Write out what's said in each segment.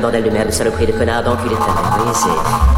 bordel de merde, de saloperie, de connard, d'enculé de ta mère. Vous voyez, c'est.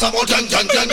some more junk junk jang.